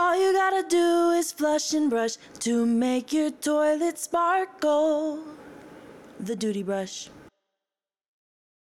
All you gotta do is flush and brush to make your toilet sparkle. The Duty Brush.